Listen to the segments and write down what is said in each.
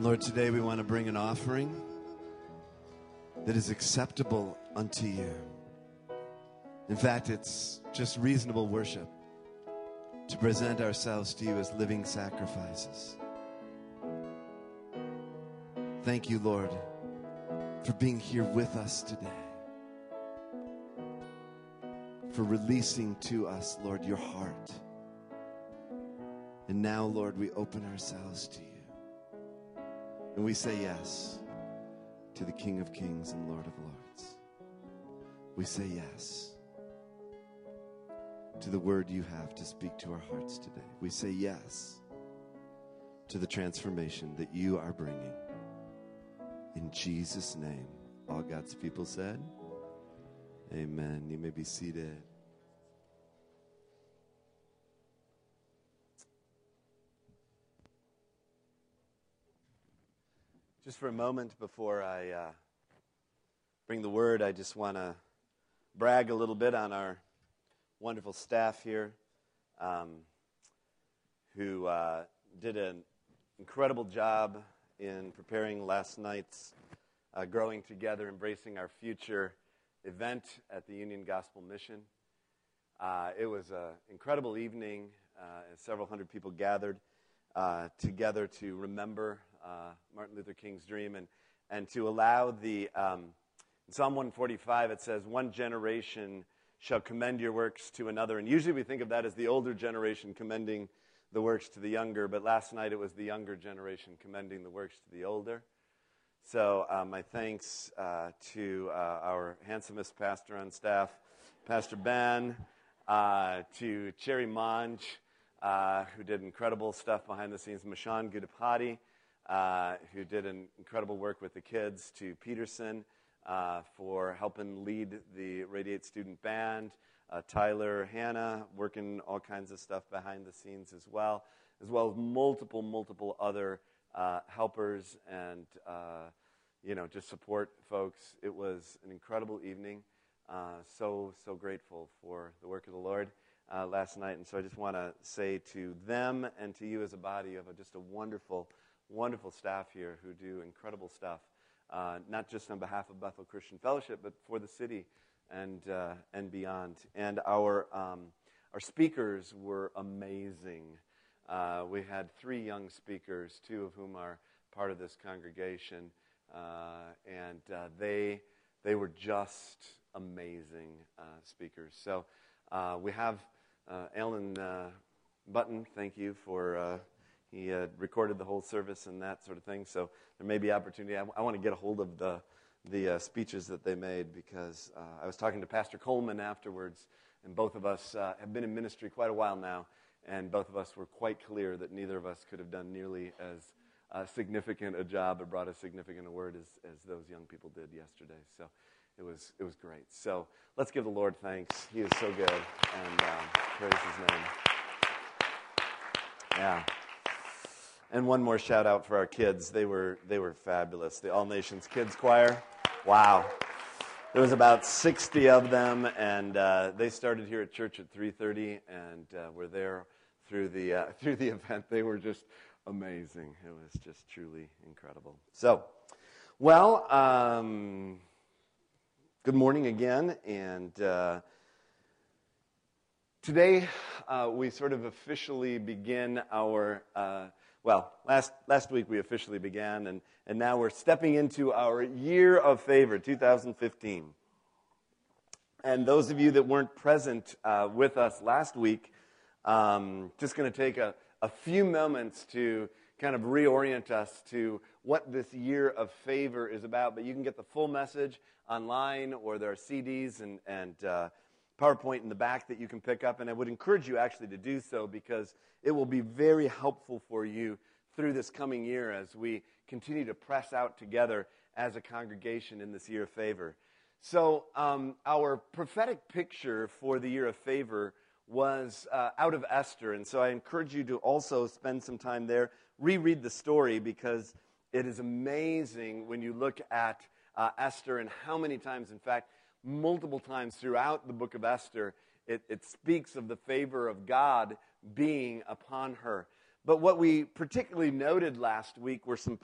Lord, today we want to bring an offering that is acceptable unto you. In fact, it's just reasonable worship to present ourselves to you as living sacrifices. Thank you, Lord, for being here with us today. For releasing to us, Lord, your heart. And now, Lord, we open ourselves to you. And we say yes to the King of Kings and Lord of Lords. We say yes to the word you have to speak to our hearts today. We say yes to the transformation that you are bringing. In Jesus' name, all God's people said, Amen. You may be seated. Just for a moment before I uh, bring the word, I just want to brag a little bit on our wonderful staff here um, who uh, did an incredible job in preparing last night's uh, Growing Together, Embracing Our Future event at the Union Gospel Mission. Uh, it was an incredible evening uh, several hundred people gathered uh, together to remember uh, Martin Luther King's dream and, and to allow the, um, in Psalm 145, it says, one generation shall commend your works to another. And usually we think of that as the older generation commending the works to the younger, but last night it was the younger generation commending the works to the older. So uh, my thanks uh, to uh, our handsomest pastor on staff, Pastor Ben, uh, to Cherry Monge, uh, who did incredible stuff behind the scenes, Mashan Gudapati, uh, who did an incredible work with the kids, to Peterson uh, for helping lead the Radiate Student Band, uh, Tyler Hannah working all kinds of stuff behind the scenes as well, as well as multiple, multiple other uh, helpers and you know just support folks. It was an incredible evening. so so grateful for the work of the Lord. Uh, last night. And so I just want to say to them and to you as a body, you have a, just a wonderful wonderful staff here who do incredible stuff, uh, not just on behalf of Bethel Christian Fellowship, but for the city and, uh, and beyond. And our, um, our speakers were amazing. Uh, we had three young speakers, two of whom are part of this congregation, uh, and uh, they, they were just amazing uh, speakers. So we have Alan Button, thank you for he recorded the whole service and that sort of thing. So there may be opportunity. I, I want to get a hold of the the uh, speeches that they made because uh, I was talking to Pastor Coleman afterwards, and both of us uh, have been in ministry quite a while now, and both of us were quite clear that neither of us could have done nearly as uh, significant a job or brought as significant a word as, as those young people did yesterday. So it was, it was great. So let's give the Lord thanks. He is so good, and um, praise his name. Yeah. And one more shout out for our kids. They were, they were fabulous. The All Nations Kids Choir. Wow. There was about 60 of them, and uh, they started here at church at 3.30, and uh, were there through the, uh, through the event. They were just amazing. It was just truly incredible. So, well, um, good morning again, and uh, today uh, we sort of officially begin our uh, well, last, last week we officially began, and, and now we're stepping into our year of favor, 2015. And those of you that weren't present uh, with us last week, um, just going to take a, a few moments to kind of reorient us to what this year of favor is about. But you can get the full message online, or there are CDs and, and uh, PowerPoint in the back that you can pick up. And I would encourage you actually to do so because it will be very helpful for you through this coming year as we continue to press out together as a congregation in this year of favor. So, um, our prophetic picture for the year of favor was uh, out of Esther. And so I encourage you to also spend some time there, reread the story because it is amazing when you look at uh, Esther and how many times, in fact, multiple times throughout the book of Esther, it, it speaks of the favor of God being upon her. But what we particularly noted last week were some,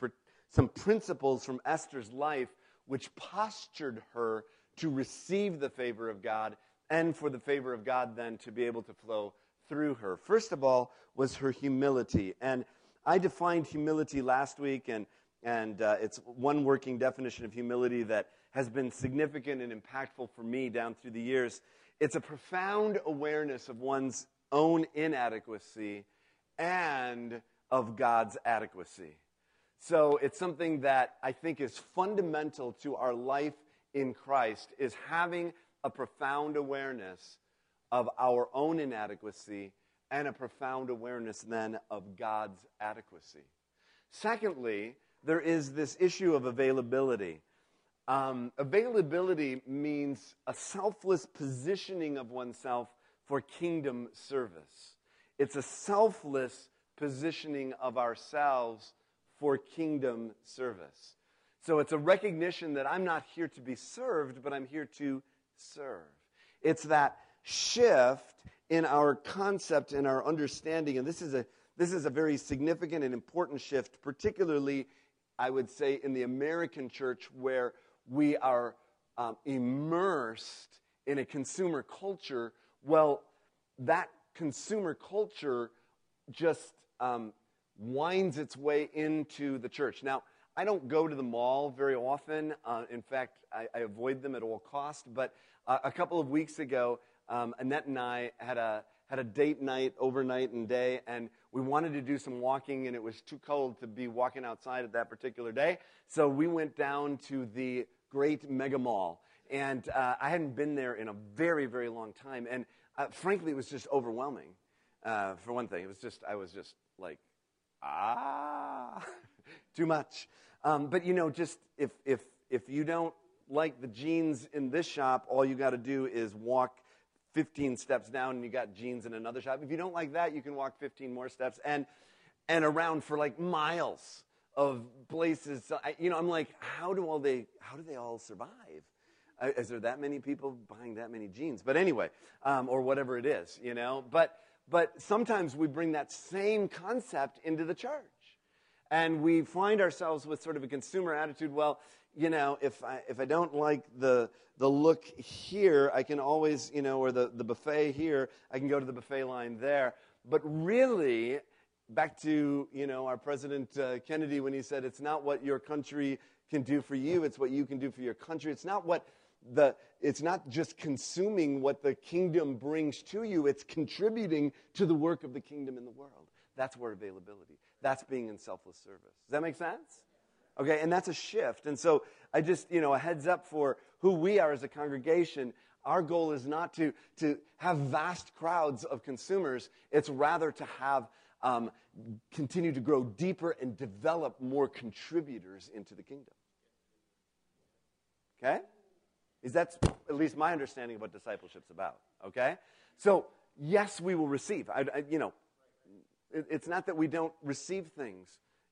some principles from Esther's life which postured her to receive the favor of God and for the favor of God then to be able to flow through her. First of all, was her humility. And I defined humility last week, and, and uh, it's one working definition of humility that has been significant and impactful for me down through the years. It's a profound awareness of one's own inadequacy and of God's adequacy. So it's something that I think is fundamental to our life in Christ is having a profound awareness of our own inadequacy and a profound awareness then of God's adequacy. Secondly, there is this issue of availability. Um, availability means a selfless positioning of oneself for kingdom service. It's a selfless positioning of ourselves for kingdom service. So it's a recognition that I'm not here to be served, but I'm here to serve. It's that shift in our concept and our understanding, and this is a this is a very significant and important shift, particularly, I would say, in the American church where we are um, immersed in a consumer culture. Well, that consumer culture just um, winds its way into the church. Now, I don't go to the mall very often. Uh, in fact, I, I, avoid them at all costs. But uh, a couple of weeks ago, um, Annette and I had a had a date night overnight and day, and we wanted to do some walking, and it was too cold to be walking outside at that particular day. So we went down to the great mega mall, and uh, I hadn't been there in a very, very long time, and uh, frankly, it was just overwhelming. Uh, for one thing, it was just I was just like, ah, too much. Um, but you know, just if if if you don't like the jeans in this shop, all you got to do is walk 15 steps down and you got jeans in another shop. If you don't like that, you can walk 15 more steps and, and around for like miles of places. I, you know, I'm like, how do all they, how do they all survive? Uh, is there that many people buying that many jeans? But anyway, um, or whatever it is, you know. But but sometimes we bring that same concept into the church, and we find ourselves with sort of a consumer attitude. Well, you know, if I, if I don't like the, the look here, I can always, you know, or the, the buffet here, I can go to the buffet line there. But really, back to, you know, our President uh, Kennedy when he said, it's not what your country can do for you, it's what you can do for your country. It's not what the, it's not just consuming what the kingdom brings to you, it's contributing to the work of the kingdom in the world. That's where availability. That's being in selfless service. Does that make sense? Okay, and that's a shift. And so I just, you know, a heads up for who we are as a congregation. Our goal is not to, to have vast crowds of consumers, it's rather to have um, continue to grow deeper and develop more contributors into the kingdom. Okay? Is that at least my understanding of what discipleship's about? Okay? So, yes, we will receive. I, I, you know, it, it's not that we don't receive things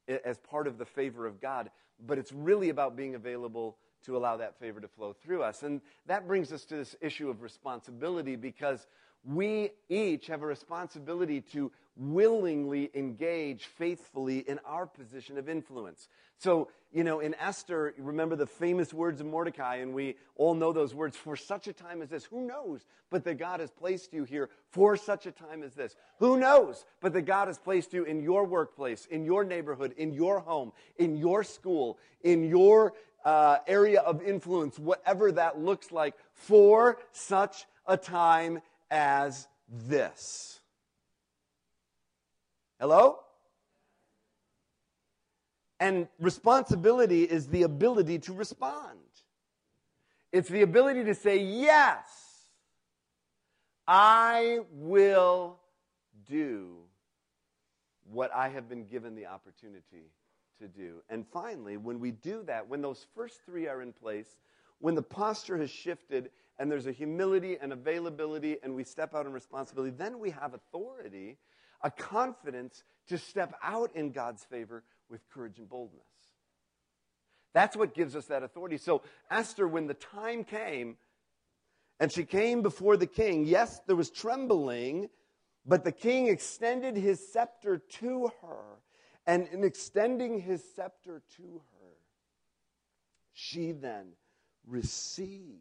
as part of the favor of God, but it's really about being available to allow that favor to flow through us. And that brings us to this issue of responsibility because we each have a responsibility to willingly engage faithfully in our position of influence. So, you know, in Esther, remember the famous words of Mordecai, and we all know those words for such a time as this. Who knows but that God has placed you here for such a time as this? Who knows but that God has placed you in your workplace, in your neighborhood, in your home, in your school, in your uh, area of influence, whatever that looks like, for such a time as this? Hello? And responsibility is the ability to respond. It's the ability to say, Yes, I will do what I have been given the opportunity to do. And finally, when we do that, when those first three are in place, when the posture has shifted and there's a humility and availability and we step out in responsibility, then we have authority a confidence to step out in God's favor with courage and boldness. That's what gives us that authority. So, Esther, when the time came and she came before the king, yes, there was trembling, but the king extended his scepter to her And in extending his scepter to her, she then received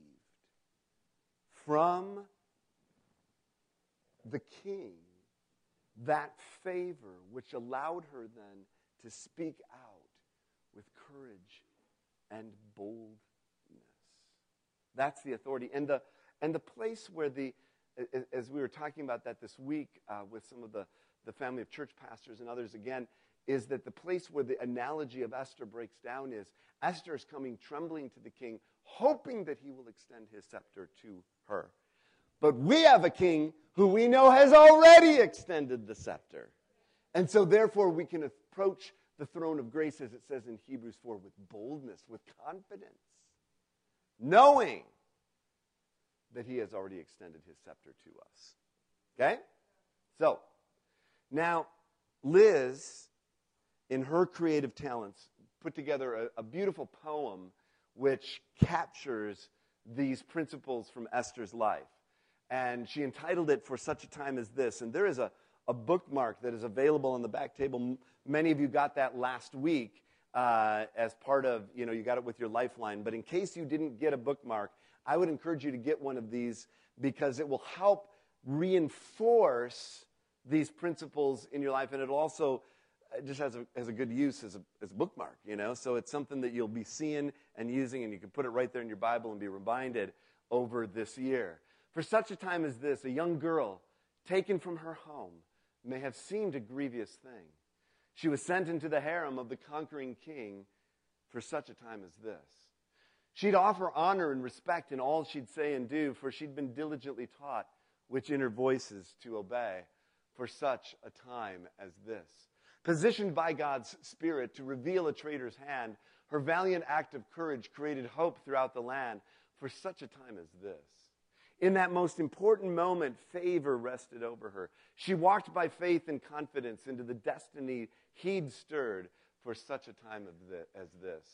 from the king that favor which allowed her then to speak out with courage and boldness. That's the authority. And the, and the place where the, as we were talking about that this week uh, with some of the, the family of church pastors and others again, is that the place where the analogy of Esther breaks down is Esther is coming trembling to the king, hoping that he will extend his scepter to her. But we have a king who we know has already extended the scepter. And so, therefore, we can approach the throne of grace, as it says in Hebrews 4, with boldness, with confidence, knowing that he has already extended his scepter to us. Okay? So, now, Liz, in her creative talents, put together a, a beautiful poem which captures these principles from Esther's life. And she entitled it For Such a Time as This. And there is a, a bookmark that is available on the back table. Many of you got that last week uh, as part of, you know, you got it with your lifeline. But in case you didn't get a bookmark, I would encourage you to get one of these because it will help reinforce these principles in your life. And it'll also it just has a, has a good use as a, as a bookmark, you know? So it's something that you'll be seeing and using, and you can put it right there in your Bible and be reminded over this year. For such a time as this, a young girl taken from her home may have seemed a grievous thing. She was sent into the harem of the conquering king for such a time as this. She'd offer honor and respect in all she'd say and do, for she'd been diligently taught which inner voices to obey for such a time as this. Positioned by God's Spirit to reveal a traitor's hand, her valiant act of courage created hope throughout the land for such a time as this. In that most important moment, favor rested over her. She walked by faith and confidence into the destiny he'd stirred for such a time as this.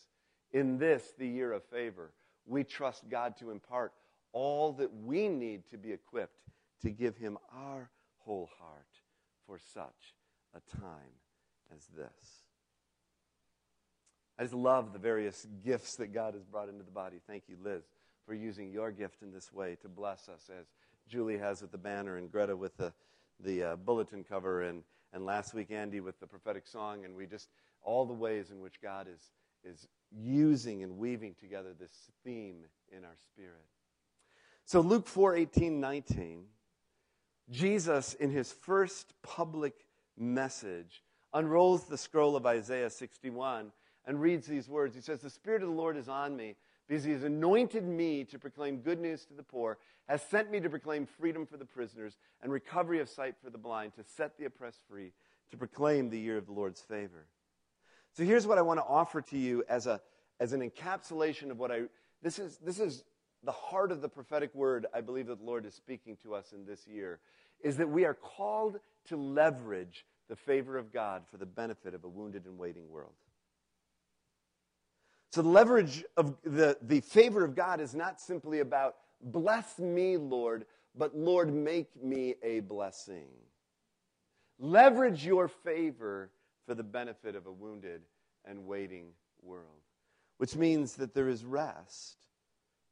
In this, the year of favor, we trust God to impart all that we need to be equipped to give him our whole heart for such a time as this. I just love the various gifts that God has brought into the body. Thank you, Liz, for using your gift in this way to bless us, as Julie has with the banner and Greta with the, the uh, bulletin cover, and, and last week, Andy with the prophetic song. And we just, all the ways in which God is, is using and weaving together this theme in our spirit. So, Luke 4 18, 19, Jesus, in his first public message, unrolls the scroll of Isaiah 61 and reads these words. He says, The Spirit of the Lord is on me because he has anointed me to proclaim good news to the poor, has sent me to proclaim freedom for the prisoners and recovery of sight for the blind, to set the oppressed free, to proclaim the year of the Lord's favor. So here's what I want to offer to you as, a, as an encapsulation of what I. This is, this is the heart of the prophetic word I believe that the Lord is speaking to us in this year, is that we are called to leverage the favor of God for the benefit of a wounded and waiting world. So, the leverage of the, the favor of God is not simply about, bless me, Lord, but Lord, make me a blessing. Leverage your favor for the benefit of a wounded and waiting world, which means that there is rest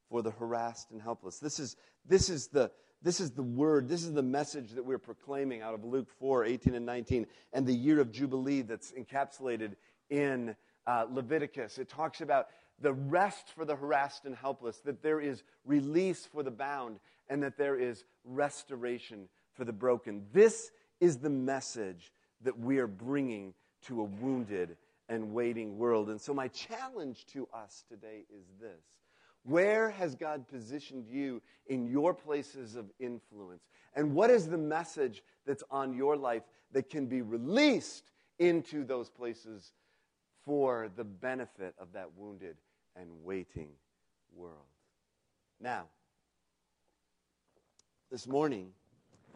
for the harassed and helpless. This is, this is the, this is the word, this is the message that we're proclaiming out of Luke 4 18 and 19, and the year of Jubilee that's encapsulated in uh, Leviticus. It talks about the rest for the harassed and helpless, that there is release for the bound, and that there is restoration for the broken. This is the message that we are bringing to a wounded and waiting world. And so, my challenge to us today is this where has God positioned you in your places of influence? And what is the message that's on your life that can be released into those places for the benefit of that wounded and waiting world? Now, this morning,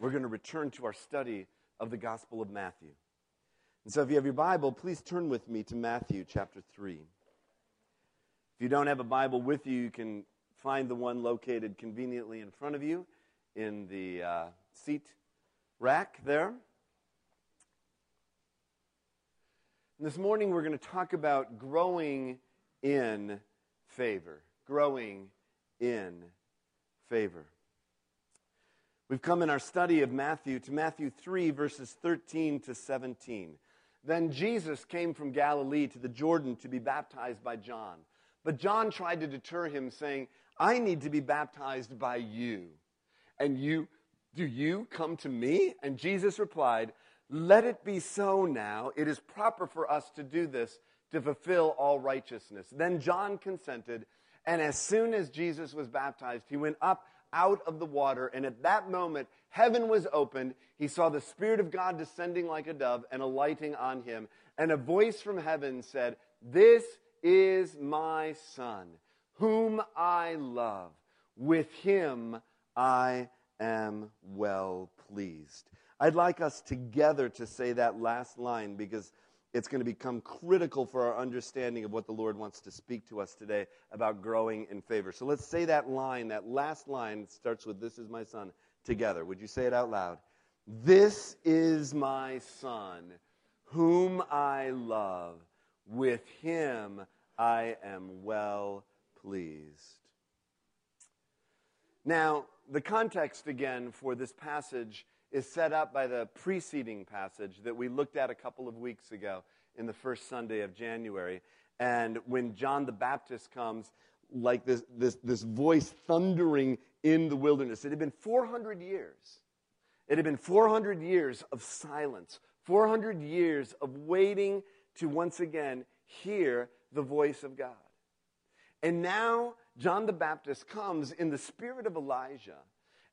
we're going to return to our study of the Gospel of Matthew. And so, if you have your Bible, please turn with me to Matthew chapter 3. If you don't have a Bible with you, you can find the one located conveniently in front of you in the uh, seat rack there. This morning we're going to talk about growing in favor. Growing in favor. We've come in our study of Matthew to Matthew 3, verses 13 to 17. Then Jesus came from Galilee to the Jordan to be baptized by John. But John tried to deter him, saying, I need to be baptized by you. And you, do you come to me? And Jesus replied, let it be so now. It is proper for us to do this to fulfill all righteousness. Then John consented, and as soon as Jesus was baptized, he went up out of the water, and at that moment, heaven was opened. He saw the Spirit of God descending like a dove and alighting on him. And a voice from heaven said, This is my Son, whom I love. With him I am well pleased. I'd like us together to say that last line because it's going to become critical for our understanding of what the Lord wants to speak to us today about growing in favor. So let's say that line, that last line starts with, This is my son, together. Would you say it out loud? This is my son, whom I love. With him I am well pleased. Now, the context again for this passage is set up by the preceding passage that we looked at a couple of weeks ago in the first Sunday of January. And when John the Baptist comes, like this, this, this voice thundering in the wilderness, it had been 400 years. It had been 400 years of silence, 400 years of waiting to once again hear the voice of God. And now John the Baptist comes in the spirit of Elijah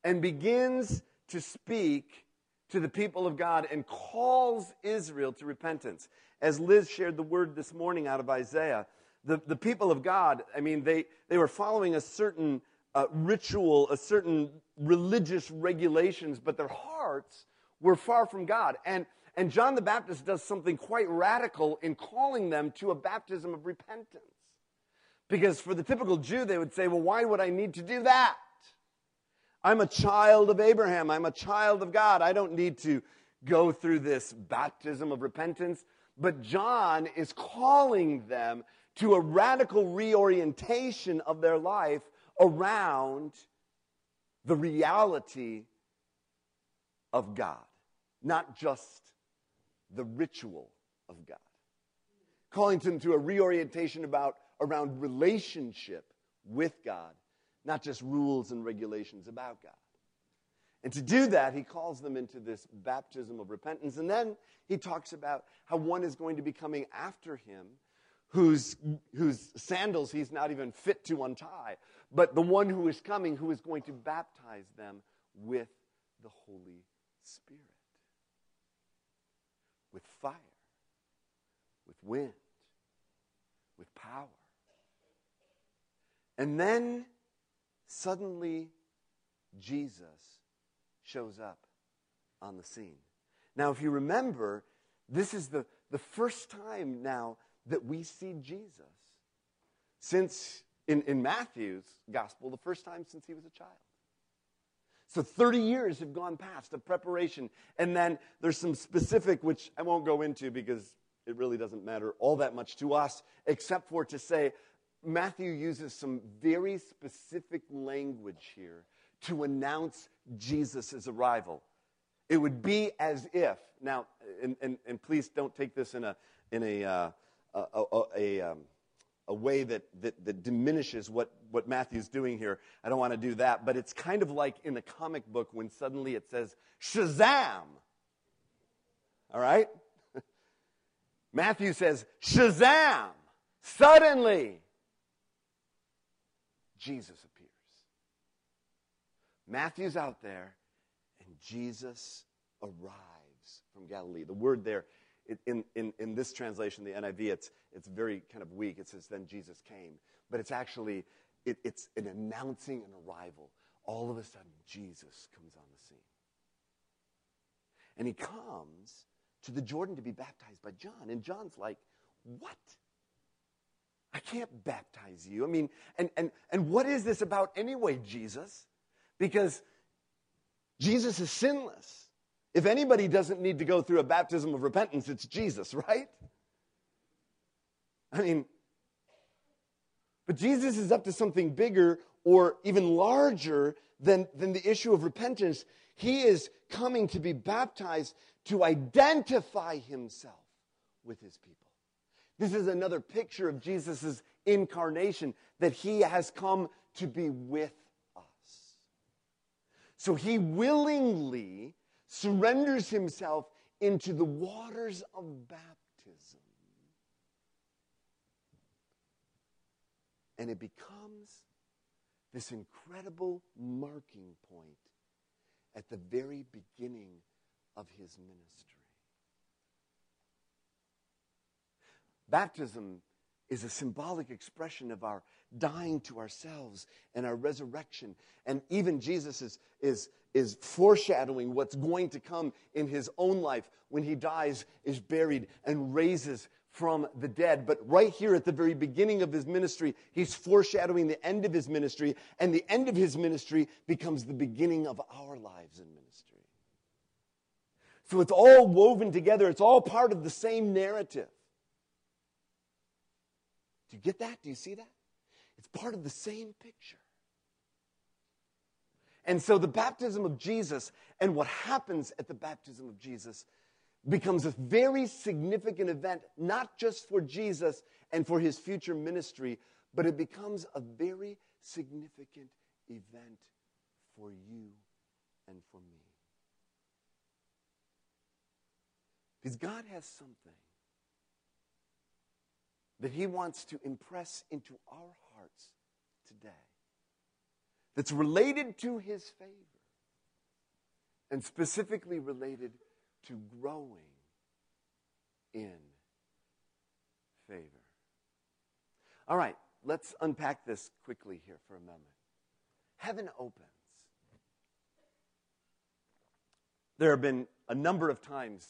and begins to speak to the people of God and calls Israel to repentance. As Liz shared the word this morning out of Isaiah, the, the people of God, I mean, they, they were following a certain uh, ritual, a certain religious regulations, but their hearts were far from God. And, and John the Baptist does something quite radical in calling them to a baptism of repentance. Because for the typical Jew, they would say, well, why would I need to do that? I'm a child of Abraham. I'm a child of God. I don't need to go through this baptism of repentance. But John is calling them to a radical reorientation of their life around the reality of God, not just the ritual of God. Calling them to a reorientation about around relationship with God not just rules and regulations about God. And to do that, he calls them into this baptism of repentance. And then he talks about how one is going to be coming after him whose, whose sandals he's not even fit to untie, but the one who is coming who is going to baptize them with the Holy Spirit, with fire, with wind, with power. And then Suddenly, Jesus shows up on the scene. Now, if you remember, this is the, the first time now that we see Jesus. Since in, in Matthew's gospel, the first time since he was a child. So 30 years have gone past of preparation. And then there's some specific, which I won't go into because it really doesn't matter all that much to us, except for to say Matthew uses some very specific language here to announce Jesus' arrival. It would be as if, now, and, and, and please don't take this in a, in a, uh, a, a, a, um, a way that, that, that diminishes what, what Matthew's doing here. I don't want to do that, but it's kind of like in the comic book when suddenly it says, Shazam! All right? Matthew says, Shazam! Suddenly! Jesus appears. Matthew's out there, and Jesus arrives from Galilee. The word there, in, in, in this translation, the NIV, it's, it's very kind of weak. It says, then Jesus came. But it's actually, it, it's an announcing an arrival. All of a sudden, Jesus comes on the scene. And he comes to the Jordan to be baptized by John. And John's like, what? I can't baptize you. I mean, and, and, and what is this about anyway, Jesus? Because Jesus is sinless. If anybody doesn't need to go through a baptism of repentance, it's Jesus, right? I mean, but Jesus is up to something bigger or even larger than, than the issue of repentance. He is coming to be baptized to identify himself with his people. This is another picture of Jesus' incarnation, that he has come to be with us. So he willingly surrenders himself into the waters of baptism. And it becomes this incredible marking point at the very beginning of his ministry. Baptism is a symbolic expression of our dying to ourselves and our resurrection. And even Jesus is, is, is foreshadowing what's going to come in his own life when he dies, is buried, and raises from the dead. But right here at the very beginning of his ministry, he's foreshadowing the end of his ministry, and the end of his ministry becomes the beginning of our lives in ministry. So it's all woven together, it's all part of the same narrative. Do you get that? Do you see that? It's part of the same picture. And so the baptism of Jesus and what happens at the baptism of Jesus becomes a very significant event, not just for Jesus and for his future ministry, but it becomes a very significant event for you and for me. Because God has something that He wants to impress into our hearts today that's related to His favor and specifically related to growing in favor. All right, let's unpack this quickly here for a moment. Heaven opens. There have been a number of times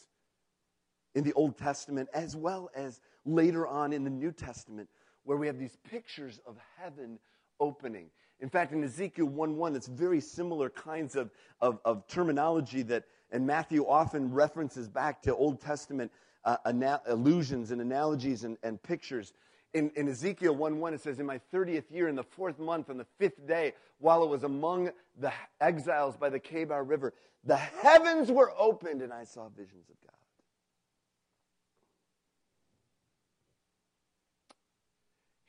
in the Old Testament as well as later on in the New Testament where we have these pictures of heaven opening. In fact, in Ezekiel 1 1, it's very similar kinds of, of, of terminology that, and Matthew often references back to Old Testament uh, ana- allusions and analogies and, and pictures. In, in Ezekiel 1 1, it says, In my 30th year, in the fourth month, on the fifth day, while I was among the exiles by the Kebar River, the heavens were opened and I saw visions of God.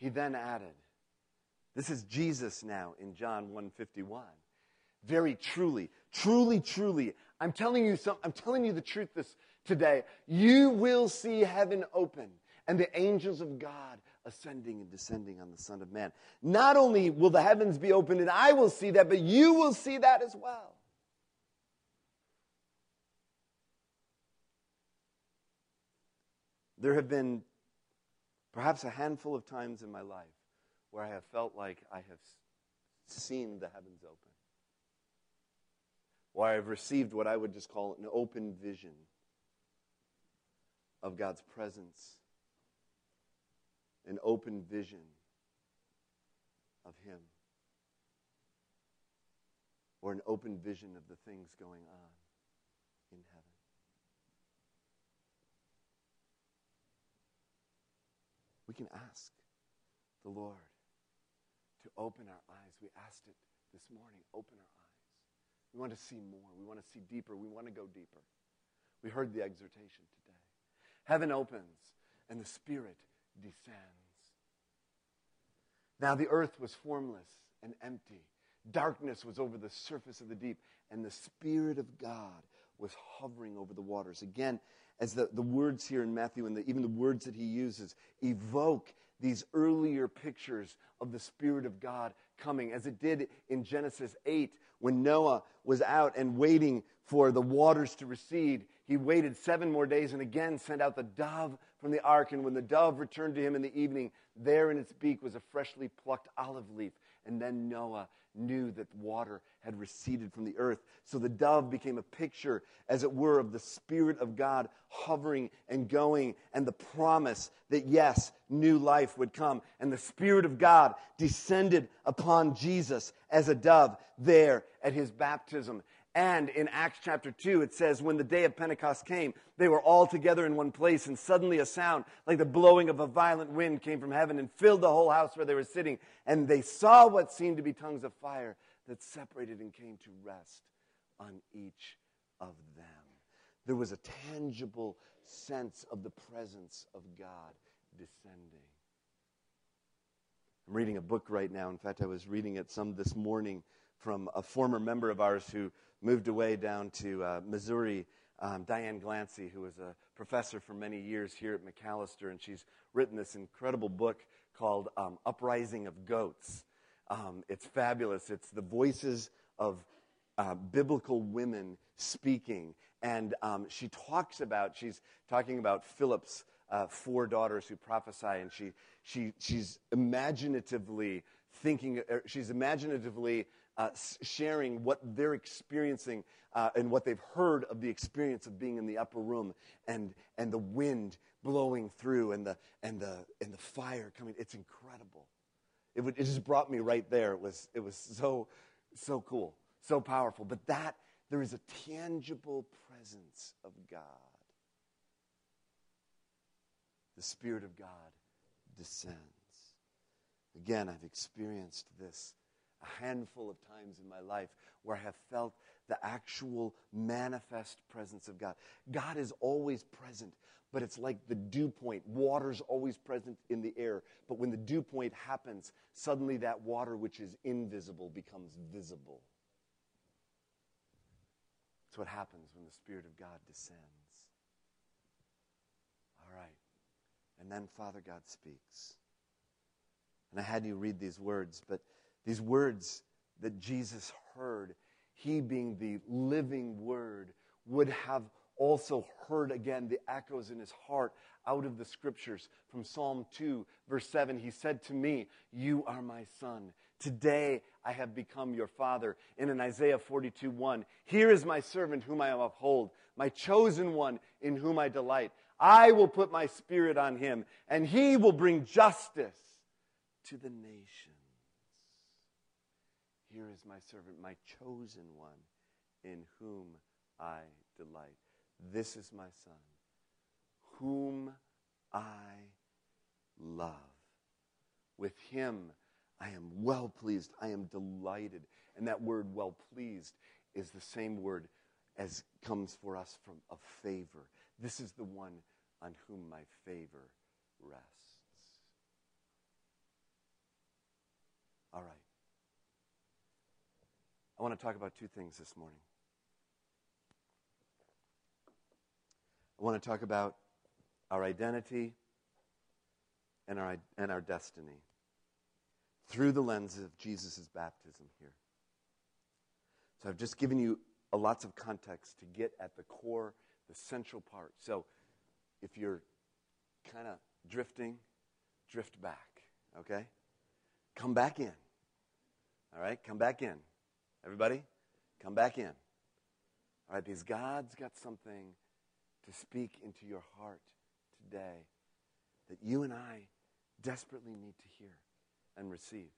He then added, this is Jesus now in John 151. Very truly, truly, truly, I'm telling you some, I'm telling you the truth this today. You will see heaven open and the angels of God ascending and descending on the Son of Man. Not only will the heavens be opened and I will see that, but you will see that as well. There have been Perhaps a handful of times in my life where I have felt like I have seen the heavens open. Where I've received what I would just call an open vision of God's presence, an open vision of Him, or an open vision of the things going on in heaven. We can ask the Lord to open our eyes. We asked it this morning open our eyes. We want to see more. We want to see deeper. We want to go deeper. We heard the exhortation today. Heaven opens and the Spirit descends. Now the earth was formless and empty. Darkness was over the surface of the deep, and the Spirit of God was hovering over the waters. Again, as the, the words here in Matthew and the, even the words that he uses evoke these earlier pictures of the Spirit of God coming, as it did in Genesis 8 when Noah was out and waiting for the waters to recede. He waited seven more days and again sent out the dove from the ark. And when the dove returned to him in the evening, there in its beak was a freshly plucked olive leaf. And then Noah knew that water had receded from the earth. So the dove became a picture, as it were, of the Spirit of God hovering and going, and the promise that, yes, new life would come. And the Spirit of God descended upon Jesus as a dove there at his baptism. And in Acts chapter 2, it says, when the day of Pentecost came, they were all together in one place, and suddenly a sound like the blowing of a violent wind came from heaven and filled the whole house where they were sitting. And they saw what seemed to be tongues of fire that separated and came to rest on each of them. There was a tangible sense of the presence of God descending. I'm reading a book right now. In fact, I was reading it some this morning from a former member of ours who moved away down to uh, Missouri, um, Diane Glancy, who was a professor for many years here at Macalester, and she's written this incredible book called um, Uprising of Goats. Um, it's fabulous. It's the voices of uh, biblical women speaking. And um, she talks about, she's talking about Philip's uh, four daughters who prophesy, and she, she, she's imaginatively thinking, er, she's imaginatively uh, sharing what they're experiencing uh, and what they've heard of the experience of being in the upper room and, and the wind blowing through and the, and, the, and the fire coming. It's incredible. It, would, it just brought me right there. It was, it was so, so cool, so powerful. But that, there is a tangible presence of God. The Spirit of God descends. Again, I've experienced this a handful of times in my life where I have felt the actual manifest presence of God. God is always present, but it's like the dew point. Water's always present in the air, but when the dew point happens, suddenly that water which is invisible becomes visible. That's what happens when the Spirit of God descends. All right. And then Father God speaks. And I had you read these words, but these words that Jesus heard, he being the living word, would have also heard again the echoes in his heart out of the scriptures. From Psalm 2, verse 7, he said to me, You are my son. Today I have become your father. And in Isaiah 42, 1, Here is my servant whom I uphold, my chosen one in whom I delight. I will put my spirit on him, and he will bring justice to the nation. Here is my servant, my chosen one, in whom I delight. This is my son, whom I love. With him I am well pleased. I am delighted. And that word well pleased is the same word as comes for us from a favor. This is the one on whom my favor rests. All right. I want to talk about two things this morning. I want to talk about our identity and our, and our destiny through the lens of Jesus' baptism here. So I've just given you a lots of context to get at the core, the central part. So if you're kind of drifting, drift back, okay? Come back in. All right? Come back in. Everybody, come back in. All right, because God's got something to speak into your heart today that you and I desperately need to hear and receive.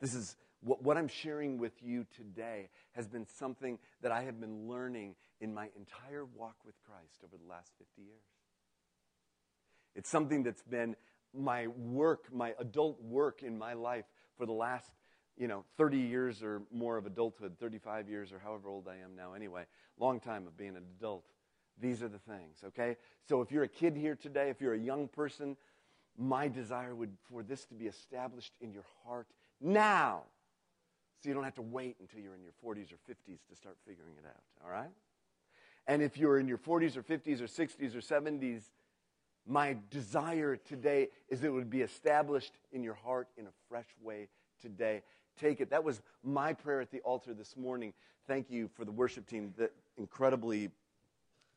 This is what, what I'm sharing with you today has been something that I have been learning in my entire walk with Christ over the last 50 years. It's something that's been my work, my adult work in my life for the last you know, 30 years or more of adulthood, 35 years or however old I am now anyway, long time of being an adult. These are the things, okay? So if you're a kid here today, if you're a young person, my desire would for this to be established in your heart now. So you don't have to wait until you're in your 40s or 50s to start figuring it out, all right? And if you're in your 40s or 50s or 60s or 70s, my desire today is it would be established in your heart in a fresh way today take it. That was my prayer at the altar this morning. Thank you for the worship team, the incredibly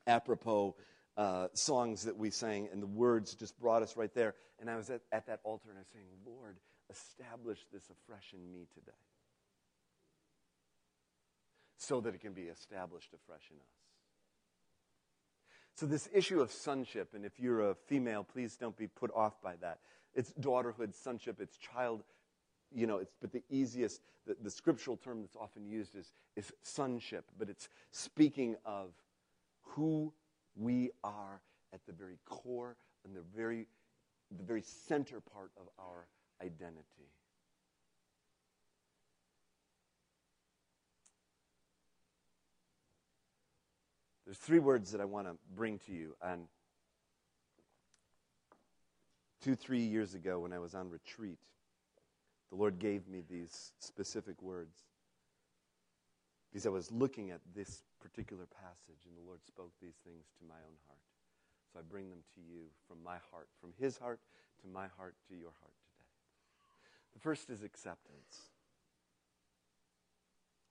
apropos uh, songs that we sang, and the words just brought us right there. And I was at, at that altar and I was saying, Lord, establish this afresh in me today so that it can be established afresh in us. So, this issue of sonship, and if you're a female, please don't be put off by that. It's daughterhood, sonship, it's child you know, it's, but the easiest, the, the scriptural term that's often used is, is sonship, but it's speaking of who we are at the very core and the very, the very center part of our identity. There's three words that I want to bring to you. And two, three years ago, when I was on retreat, the Lord gave me these specific words because I was looking at this particular passage, and the Lord spoke these things to my own heart. So I bring them to you from my heart, from His heart to my heart to your heart today. The first is acceptance.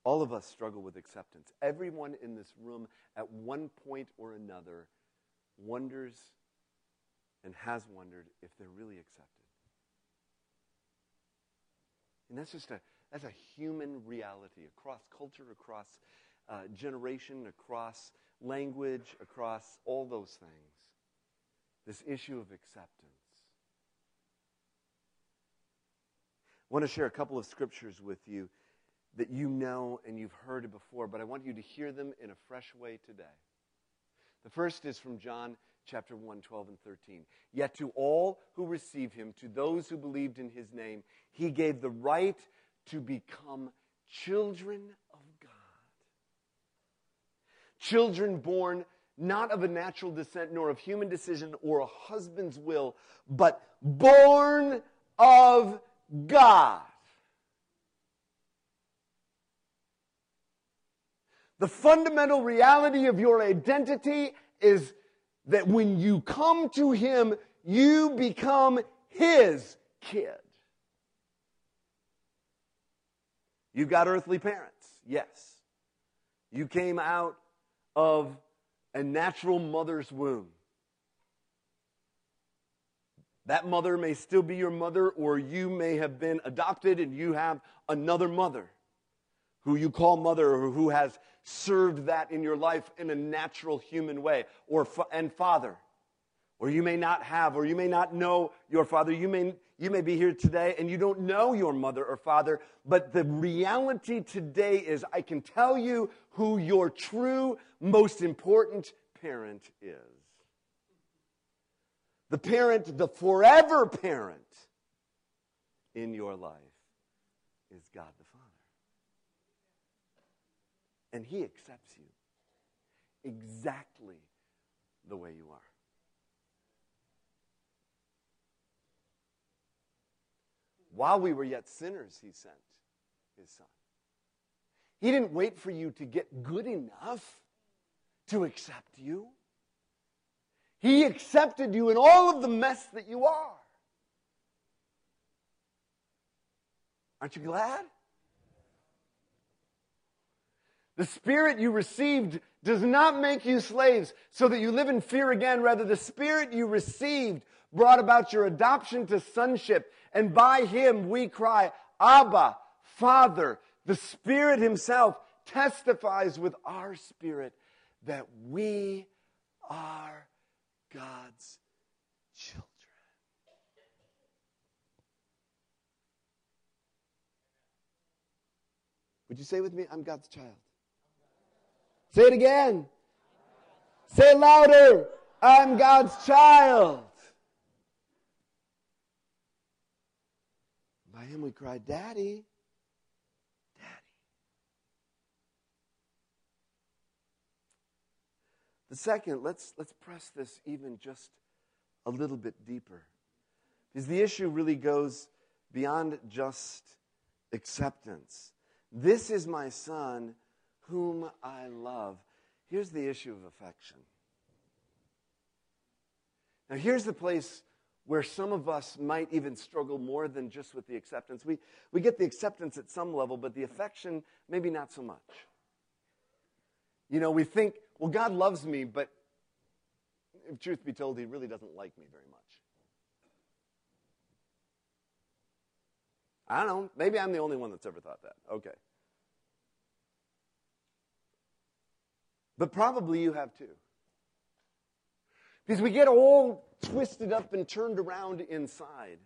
All of us struggle with acceptance. Everyone in this room, at one point or another, wonders and has wondered if they're really accepted. And that's just a, that's a human reality across culture, across uh, generation, across language, across all those things. This issue of acceptance. I want to share a couple of scriptures with you that you know and you've heard before, but I want you to hear them in a fresh way today. The first is from John chapter 1, 12 and 13. Yet to all who received him, to those who believed in his name, he gave the right to become children of God. Children born not of a natural descent, nor of human decision or a husband's will, but born of God. The fundamental reality of your identity is that when you come to Him, you become His kid. You've got earthly parents, yes. You came out of a natural mother's womb. That mother may still be your mother, or you may have been adopted and you have another mother who you call mother or who has served that in your life in a natural human way, or and father. Or you may not have, or you may not know your father. You may, you may be here today and you don't know your mother or father, but the reality today is I can tell you who your true, most important parent is. The parent, the forever parent in your life is God the. And He accepts you exactly the way you are. While we were yet sinners, He sent His Son. He didn't wait for you to get good enough to accept you. He accepted you in all of the mess that you are. Aren't you glad? The spirit you received does not make you slaves so that you live in fear again. Rather, the spirit you received brought about your adoption to sonship. And by him we cry, Abba, Father. The Spirit Himself testifies with our spirit that we are God's children. Would you say with me, I'm God's child? Say it again. Say louder. I'm God's child. By him we cry, Daddy. Daddy. The second, let's, let's press this even just a little bit deeper. Because the issue really goes beyond just acceptance. This is my son whom I love. Here's the issue of affection. Now, here's the place where some of us might even struggle more than just with the acceptance. We, we get the acceptance at some level, but the affection, maybe not so much. You know, we think, well, God loves me, but if truth be told, He really doesn't like me very much. I don't know. Maybe I'm the only one that's ever thought that. Okay. But probably you have too. Because we get all twisted up and turned around inside.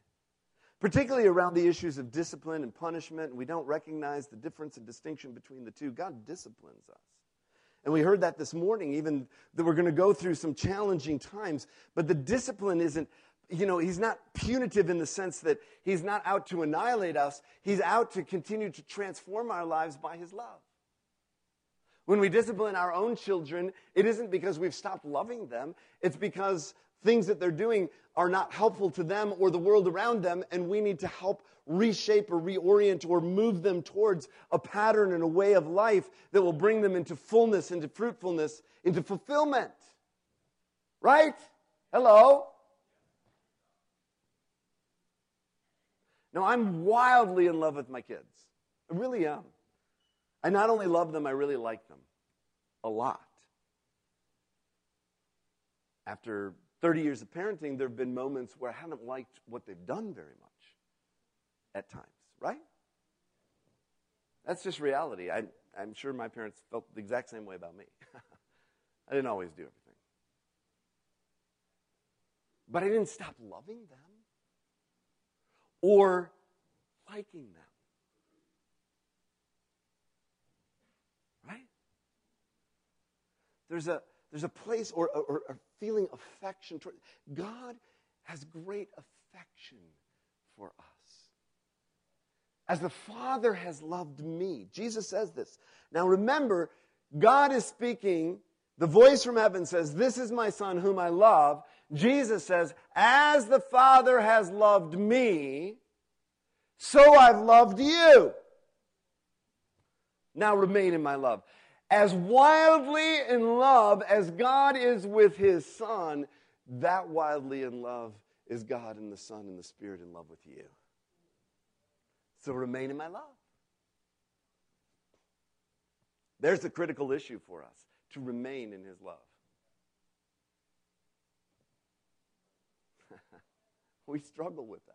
particularly around the issues of discipline and punishment, and we don't recognize the difference and distinction between the two. God disciplines us. And we heard that this morning, even that we're going to go through some challenging times. But the discipline isn't, you know, he's not punitive in the sense that he's not out to annihilate us. He's out to continue to transform our lives by his love. When we discipline our own children, it isn't because we've stopped loving them, it's because things that they're doing are not helpful to them or the world around them, and we need to help reshape or reorient or move them towards a pattern and a way of life that will bring them into fullness, into fruitfulness, into fulfillment. Right? Hello? Now, I'm wildly in love with my kids. I really am. I not only love them, I really like them a lot. After 30 years of parenting, there have been moments where I haven't liked what they've done very much at times, right? That's just reality. I, I'm sure my parents felt the exact same way about me. I didn't always do everything. But I didn't stop loving them or liking them. Right? There's a there's a place or, or, or feeling affection toward God has great affection for us. As the Father has loved me. Jesus says this. Now remember, God is speaking. The voice from heaven says, This is my Son whom I love. Jesus says, As the Father has loved me, so I've loved you. Now remain in my love as wildly in love as God is with his Son, that wildly in love is God and the Son and the Spirit in love with you. So remain in my love. There's the critical issue for us to remain in his love. we struggle with that.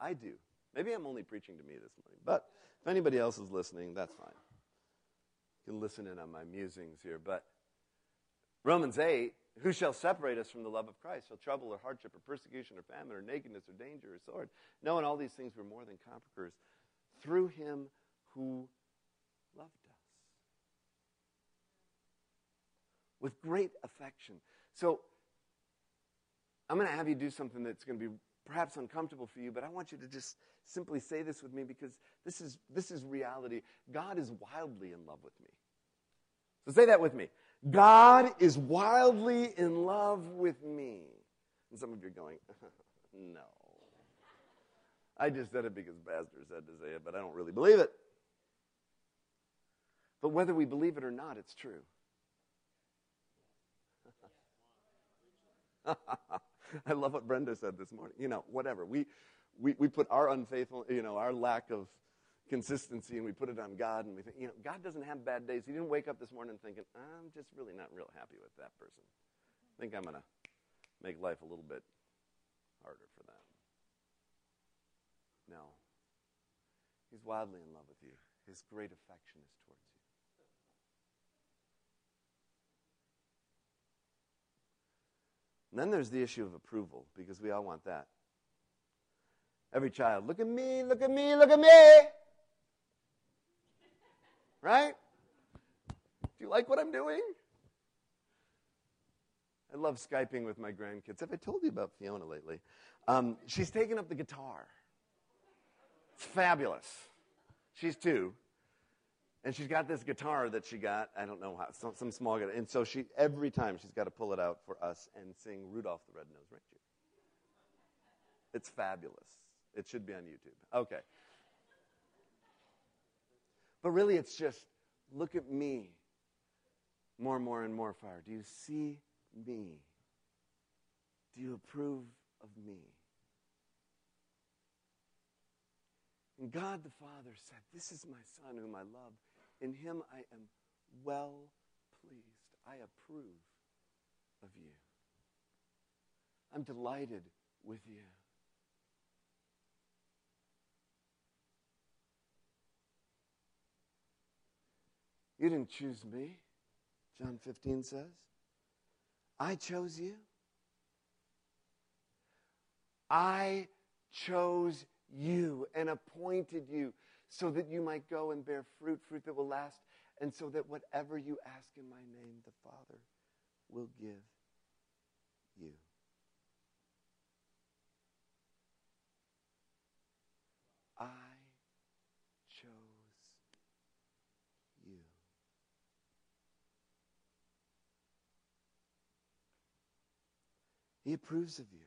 I do. Maybe I'm only preaching to me this morning, but if anybody else is listening, that's fine. You can listen in on my musings here. But Romans 8, who shall separate us from the love of Christ? Shall trouble or hardship or persecution or famine or nakedness or danger or sword? No, in all these things we're more than conquerors through him who loved us. With great affection. So I'm going to have you do something that's going to be perhaps uncomfortable for you, but I want you to just simply say this with me because this is, this is reality. God is wildly in love with me. So say that with me. God is wildly in love with me. And some of you are going, no. I just said it because Pastor said to say it, but I don't really believe it. But whether we believe it or not, it's true. I love what Brenda said this morning. You know, whatever. We, we, we put our unfaithful, you know, our lack of consistency and we put it on God and we think, you know, God doesn't have bad days. He didn't wake up this morning thinking, I'm just really not real happy with that person. I think I'm going to make life a little bit harder for them. No. He's wildly in love with you. His great affection is towards you. And then there's the issue of approval, because we all want that. Every child, look at me, look at me, look at me. Right? Do you like what I'm doing? I love Skyping with my grandkids. Have I told you about Fiona lately? Um, she's taken up the guitar. It's fabulous. She's two. And she's got this guitar that she got, I don't know how, some, some small guitar. And so she, every time she's got to pull it out for us and sing Rudolph the Red-Nosed Reindeer. It's fabulous. It should be on YouTube. Okay. But really, it's just look at me. More and more and more fire. Do you see me? Do you approve of me? And God the Father said, This is my Son whom I love. In him I am well pleased. I approve of you. I'm delighted with you. You didn't choose me, John 15 says. I chose you. I chose you and appointed you so that you might go and bear fruit, fruit that will last, and so that whatever you ask in my name, the Father will give you. I chose you. He approves of you.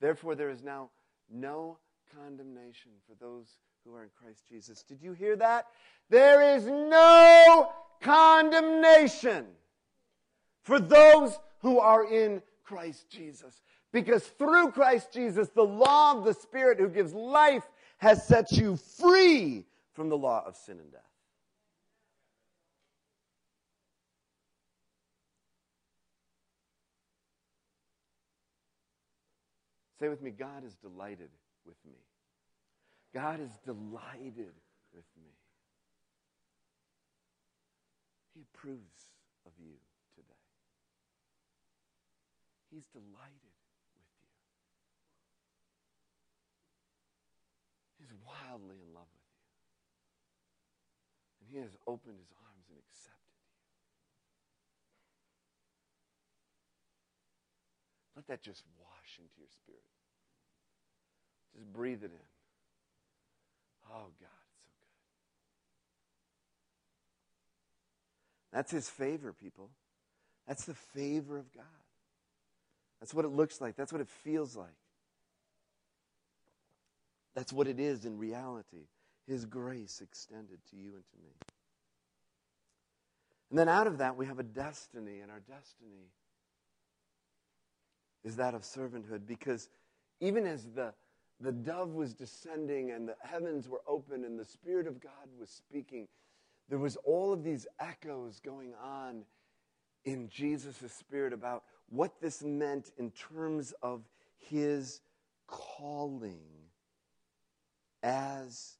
Therefore, there is now no condemnation for those who are in Christ Jesus. Did you hear that? There is no condemnation for those who are in Christ Jesus. Because through Christ Jesus, the law of the Spirit who gives life has set you free from the law of sin and death. Say with me, God is delighted with me. God is delighted with me. He approves of you today. He's delighted with you. He's wildly in love with you. And He has opened His arms and accepted you. Let that just wash into your spirit. Just breathe it in. Oh, God, it's so good. That's His favor, people. That's the favor of God. That's what it looks like. That's what it feels like. That's what it is in reality. His grace extended to you and to me. And then out of that, we have a destiny, and our destiny is that of servanthood because even as the the dove was descending and the heavens were open and the Spirit of God was speaking, there was all of these echoes going on in Jesus' spirit about what this meant in terms of his calling as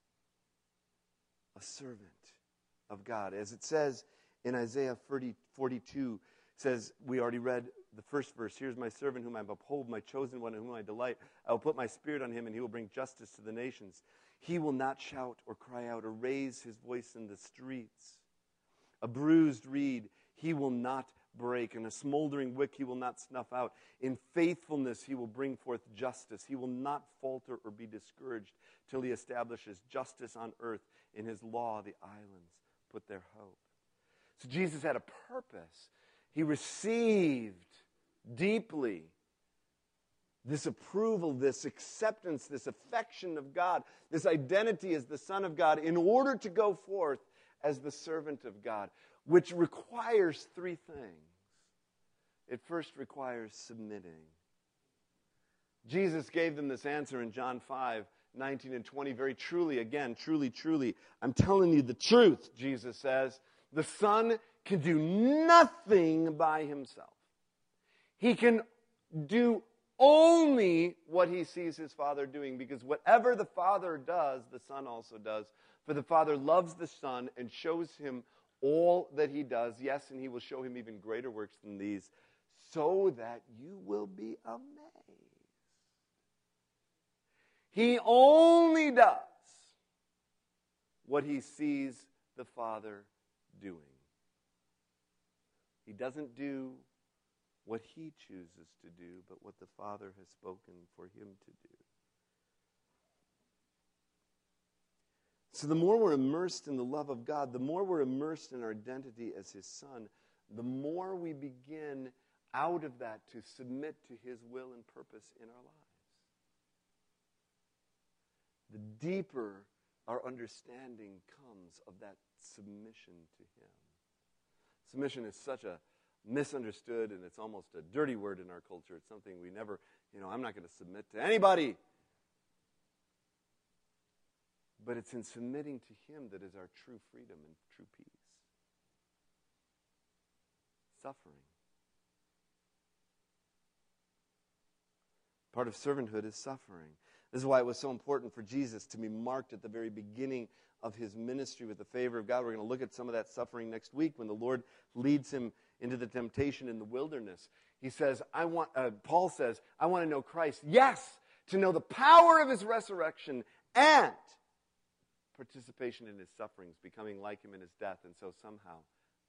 a servant of God. As it says in Isaiah 40, 42, says, we already read the first verse Here's my servant whom I uphold, my chosen one in whom I delight. I will put my spirit on him, and he will bring justice to the nations. He will not shout or cry out or raise his voice in the streets. A bruised reed he will not break, and a smoldering wick he will not snuff out. In faithfulness he will bring forth justice. He will not falter or be discouraged till he establishes justice on earth. In his law, the islands put their hope. So Jesus had a purpose. He received deeply this approval, this acceptance, this affection of God, this identity as the Son of God in order to go forth as the servant of God, which requires three things. It first requires submitting. Jesus gave them this answer in John 5 19 and 20 very truly. Again, truly, truly. I'm telling you the truth, Jesus says. The Son can do nothing by himself. He can do only what he sees his Father doing because whatever the Father does, the Son also does. For the Father loves the Son and shows him all that he does. Yes, and he will show him even greater works than these, so that you will be amazed. He only does what he sees the Father doing. He doesn't do what he chooses to do, but what the Father has spoken for him to do. So, the more we're immersed in the love of God, the more we're immersed in our identity as His Son, the more we begin out of that to submit to His will and purpose in our lives. The deeper our understanding comes of that submission to Him. Submission is such a misunderstood and it's almost a dirty word in our culture. It's something we never, you know, I'm not going to submit to anybody. But it's in submitting to Him that is our true freedom and true peace. Suffering. Part of servanthood is suffering. This is why it was so important for Jesus to be marked at the very beginning of his ministry with the favor of God. We're going to look at some of that suffering next week when the Lord leads him into the temptation in the wilderness. He says, I want, uh, Paul says, I want to know Christ. Yes, to know the power of his resurrection and participation in his sufferings, becoming like him in his death, and so somehow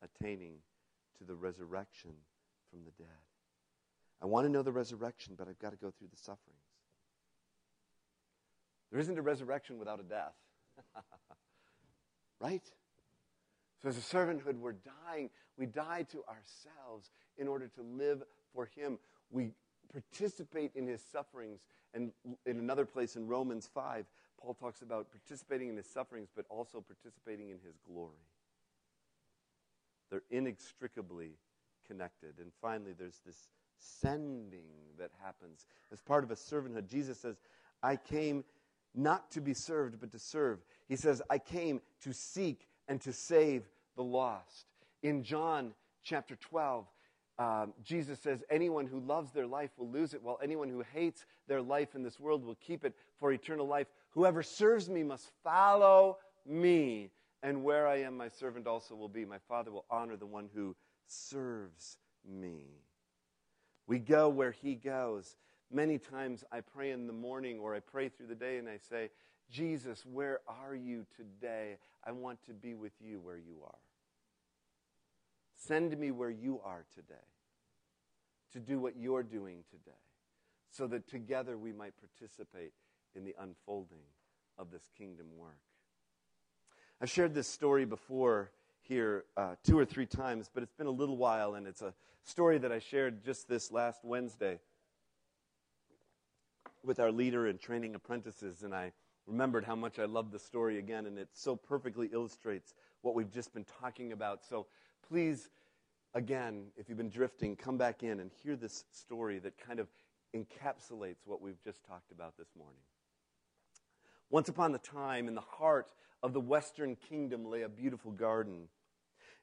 attaining to the resurrection from the dead. I want to know the resurrection, but I've got to go through the sufferings. There isn't a resurrection without a death. right? So, as a servanthood, we're dying. We die to ourselves in order to live for Him. We participate in His sufferings. And in another place in Romans 5, Paul talks about participating in His sufferings, but also participating in His glory. They're inextricably connected. And finally, there's this sending that happens as part of a servanthood. Jesus says, I came not to be served, but to serve. He says, I came to seek and to save the lost. In John chapter 12, um, Jesus says, Anyone who loves their life will lose it, while anyone who hates their life in this world will keep it for eternal life. Whoever serves me must follow me, and where I am, my servant also will be. My Father will honor the one who serves me. We go where he goes. Many times I pray in the morning or I pray through the day and I say, Jesus, where are you today? I want to be with you where you are. Send me where you are today to do what you're doing today so that together we might participate in the unfolding of this kingdom work. I've shared this story before here uh, two or three times, but it's been a little while, and it's a story that I shared just this last Wednesday with our leader in training apprentices, and I remembered how much I love the story again, and it so perfectly illustrates what we've just been talking about. So please, again, if you've been drifting, come back in and hear this story that kind of encapsulates what we've just talked about this morning. Once upon a time, in the heart of the western kingdom lay a beautiful garden.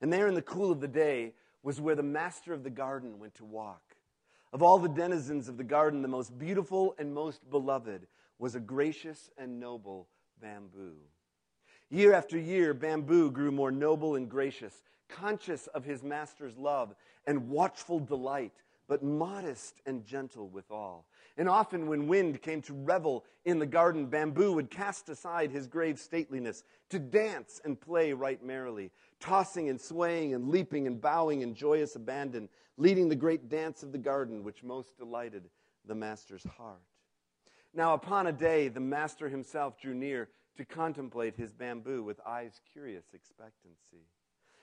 And there in the cool of the day was where the master of the garden went to walk. Of all the denizens of the garden, the most beautiful and most beloved was a gracious and noble bamboo. Year after year, bamboo grew more noble and gracious, conscious of his master's love and watchful delight, but modest and gentle withal. And often, when wind came to revel in the garden, bamboo would cast aside his grave stateliness to dance and play right merrily, tossing and swaying and leaping and bowing in joyous abandon, leading the great dance of the garden, which most delighted the master's heart. Now, upon a day, the master himself drew near to contemplate his bamboo with eyes curious expectancy.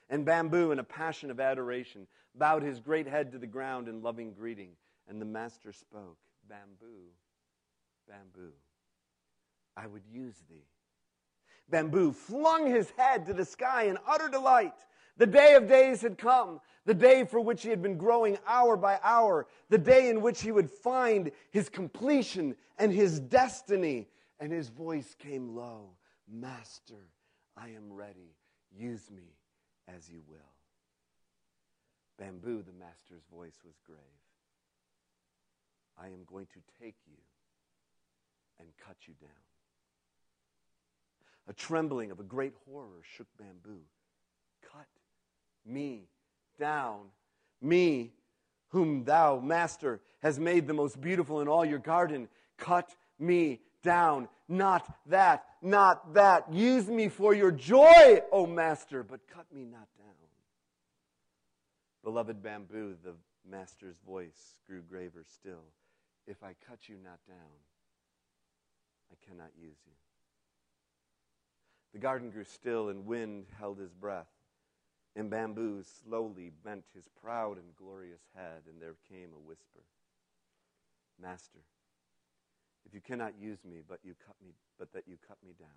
And bamboo, in a passion of adoration, bowed his great head to the ground in loving greeting, and the master spoke Bamboo, bamboo, I would use thee. Bamboo flung his head to the sky in utter delight. The day of days had come, the day for which he had been growing hour by hour, the day in which he would find his completion and his destiny. And his voice came low Master, I am ready. Use me as you will. Bamboo, the master's voice was grave. I am going to take you and cut you down. A trembling of a great horror shook bamboo. Cut me down, me, whom thou, master, has made the most beautiful in all your garden. Cut me down. Not that, not that. Use me for your joy, O master, but cut me not down. Beloved bamboo, the master's voice grew graver still. If I cut you not down, I cannot use you. The garden grew still, and wind held his breath. And bamboo slowly bent his proud and glorious head, and there came a whisper Master, if you cannot use me, but, you cut me, but that you cut me down,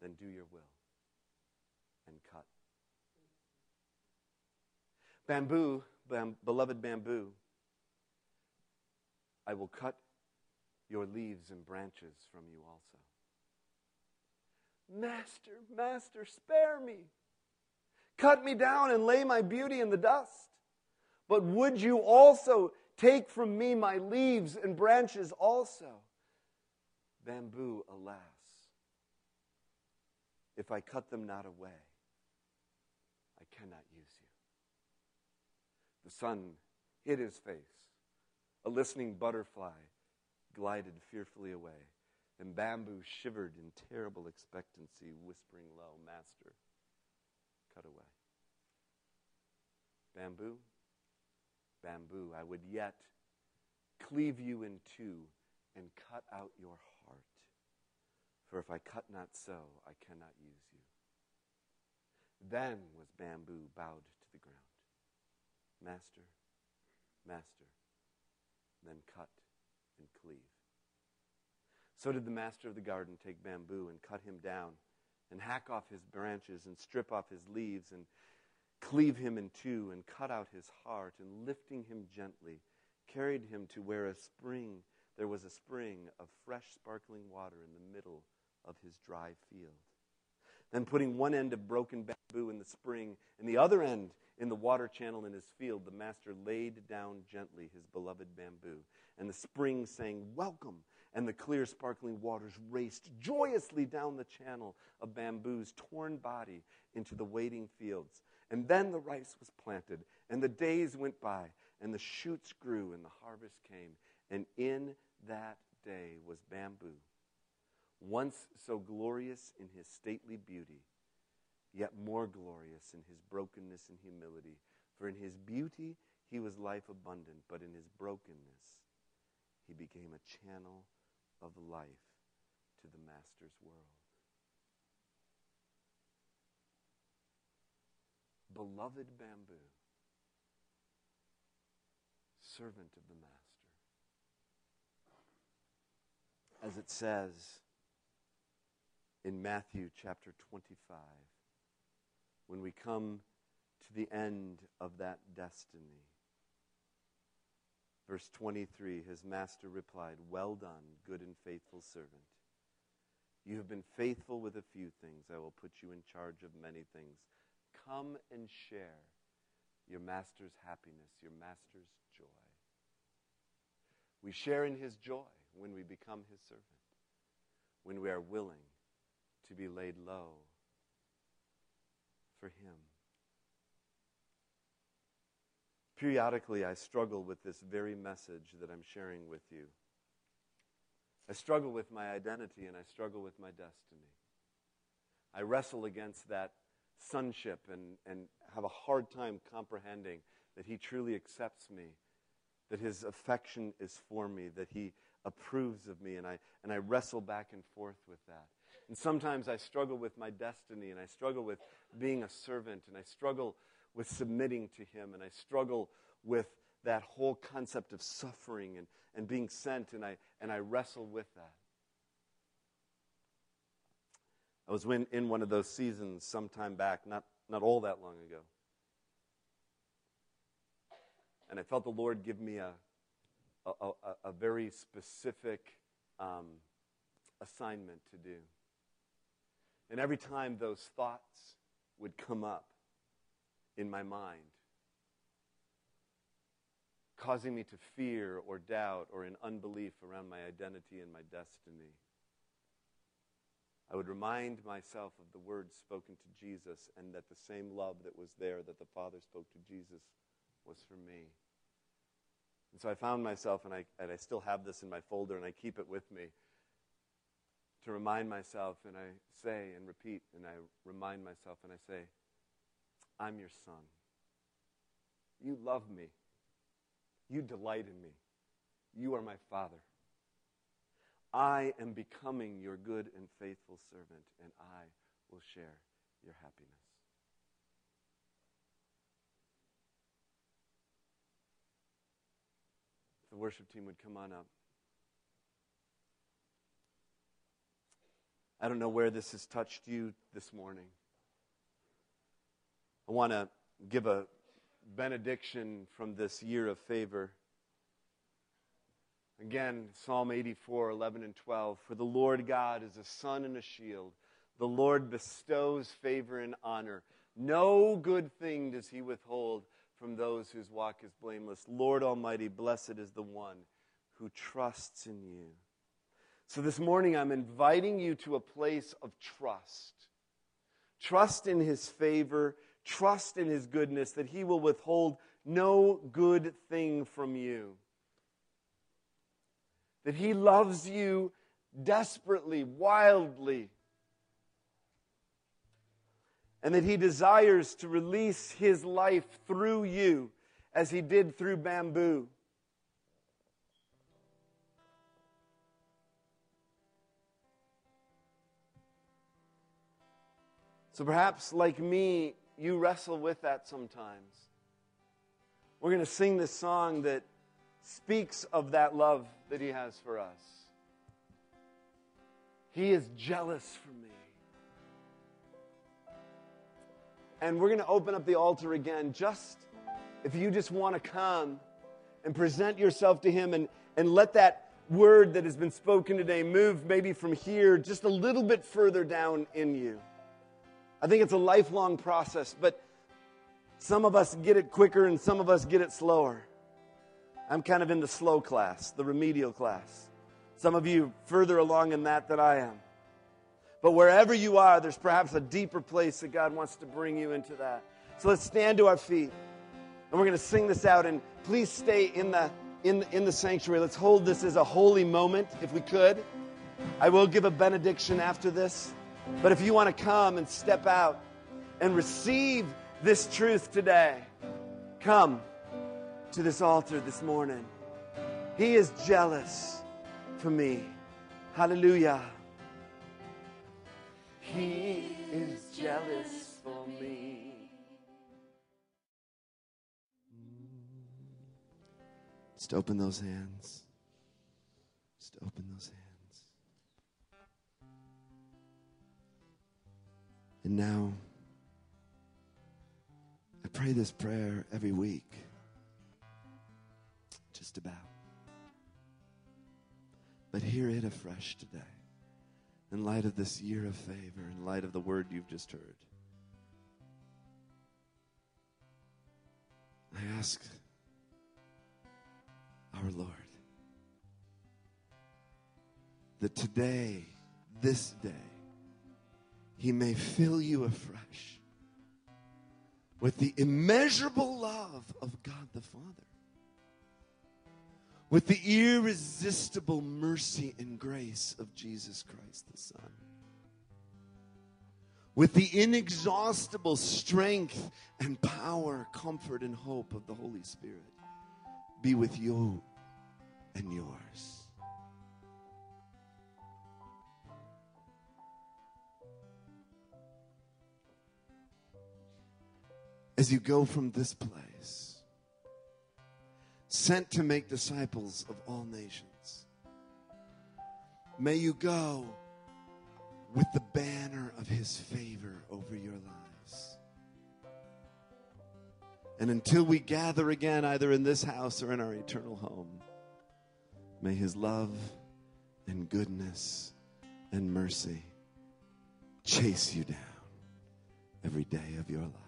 then do your will and cut. Bamboo, bam, beloved bamboo, I will cut your leaves and branches from you also. Master, Master, spare me. Cut me down and lay my beauty in the dust. But would you also take from me my leaves and branches also? Bamboo, alas, if I cut them not away, I cannot use you. The sun hid his face a listening butterfly glided fearfully away, and bamboo shivered in terrible expectancy, whispering low, Master, cut away. Bamboo, bamboo, I would yet cleave you in two and cut out your heart. For if I cut not so, I cannot use you. Then was bamboo bowed to the ground. Master, master, then cut and cleave. So did the master of the garden take bamboo and cut him down, and hack off his branches, and strip off his leaves, and cleave him in two, and cut out his heart, and lifting him gently, carried him to where a spring, there was a spring of fresh sparkling water in the middle of his dry field. Then putting one end of broken bamboo in the spring and the other end in the water channel in his field, the master laid down gently his beloved bamboo. And the spring sang, Welcome! And the clear, sparkling waters raced joyously down the channel of bamboo's torn body into the waiting fields. And then the rice was planted, and the days went by, and the shoots grew, and the harvest came. And in that day was bamboo once so glorious in his stately beauty, yet more glorious in his brokenness and humility. For in his beauty he was life abundant, but in his brokenness he became a channel of life to the Master's world. Beloved bamboo, servant of the Master. As it says, in Matthew chapter 25 when we come to the end of that destiny. Verse 23 His master replied, Well done, good and faithful servant. You have been faithful with a few things. I will put you in charge of many things. Come and share your master's happiness, your master's joy. We share in his joy when we become his servant, when we are willing to be laid low for Him. Periodically, I struggle with this very message that I'm sharing with you. I struggle with my identity and I struggle with my destiny. I wrestle against that sonship and, and have a hard time comprehending that He truly accepts me, that His affection is for me, that He approves of me, and I, and I wrestle back and forth with that. And sometimes I struggle with my destiny, and I struggle with being a servant, and I struggle with submitting to Him, and I struggle with that whole concept of suffering and, and being sent, and I, and I wrestle with that. I was in, in one of those seasons some time back, not, not all that long ago. And I felt the Lord give me a, a, a, a very specific um, assignment to do. And every time those thoughts would come up in my mind, causing me to fear or doubt or in unbelief around my identity and my destiny, I would remind myself of the words spoken to Jesus and that the same love that was there that the Father spoke to Jesus was for me. And so I found myself, and I, and I still have this in my folder, and I keep it with me to remind myself, and I say and repeat, and I remind myself, and I say, I'm your son. You love me. You delight in me. You are my father. I am becoming your good and faithful servant, and I will share your happiness. the worship team would come on up. I don't know where this has touched you this morning. I want to give a benediction from this year of favor. Again, Psalm 84, 11 and 12. For the Lord God is a sun and a shield. The Lord bestows favor and honor. No good thing does he withhold from those whose walk is blameless. Lord Almighty, blessed is the one who trusts in you. So this morning, I'm inviting you to a place of trust. Trust in His favor, trust in His goodness, that He will withhold no good thing from you. that He loves you desperately, wildly, and that He desires to release His life through you as He did through bamboo. So perhaps, like me, you wrestle with that sometimes. We're going to sing this song that speaks of that love that He has for us. He is jealous for me. And we're going to open up the altar again. Just if you just want to come and present yourself to Him and, and let that word that has been spoken today move maybe from here just a little bit further down in you. I think it's a lifelong process, but some of us get it quicker and some of us get it slower. I'm kind of in the slow class, the remedial class. Some of you further along in that than I am. But wherever you are, there's perhaps a deeper place that God wants to bring you into that. So let's stand to our feet. And we're going to sing this out. And please stay in the, in, in the sanctuary. Let's hold this as a holy moment, if we could. I will give a benediction after this. But if you want to come and step out and receive this truth today, come to this altar this morning. He is jealous for me. Hallelujah. He is jealous for me. Just open those hands. Just open those hands. And now, I pray this prayer every week. Just about. But hear it afresh today in light of this year of favor, in light of the word you've just heard. I ask our Lord that today, this day, he may fill you afresh with the immeasurable love of God the Father, with the irresistible mercy and grace of Jesus Christ the Son, with the inexhaustible strength and power, comfort, and hope of the Holy Spirit be with you and yours. As you go from this place, sent to make disciples of all nations. May you go with the banner of his favor over your lives. And until we gather again, either in this house or in our eternal home, may his love and goodness and mercy chase you down every day of your life.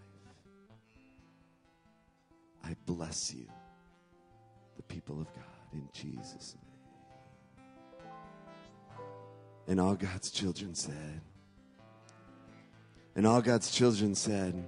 I bless you, the people of God, in Jesus' name. And all God's children said, and all God's children said,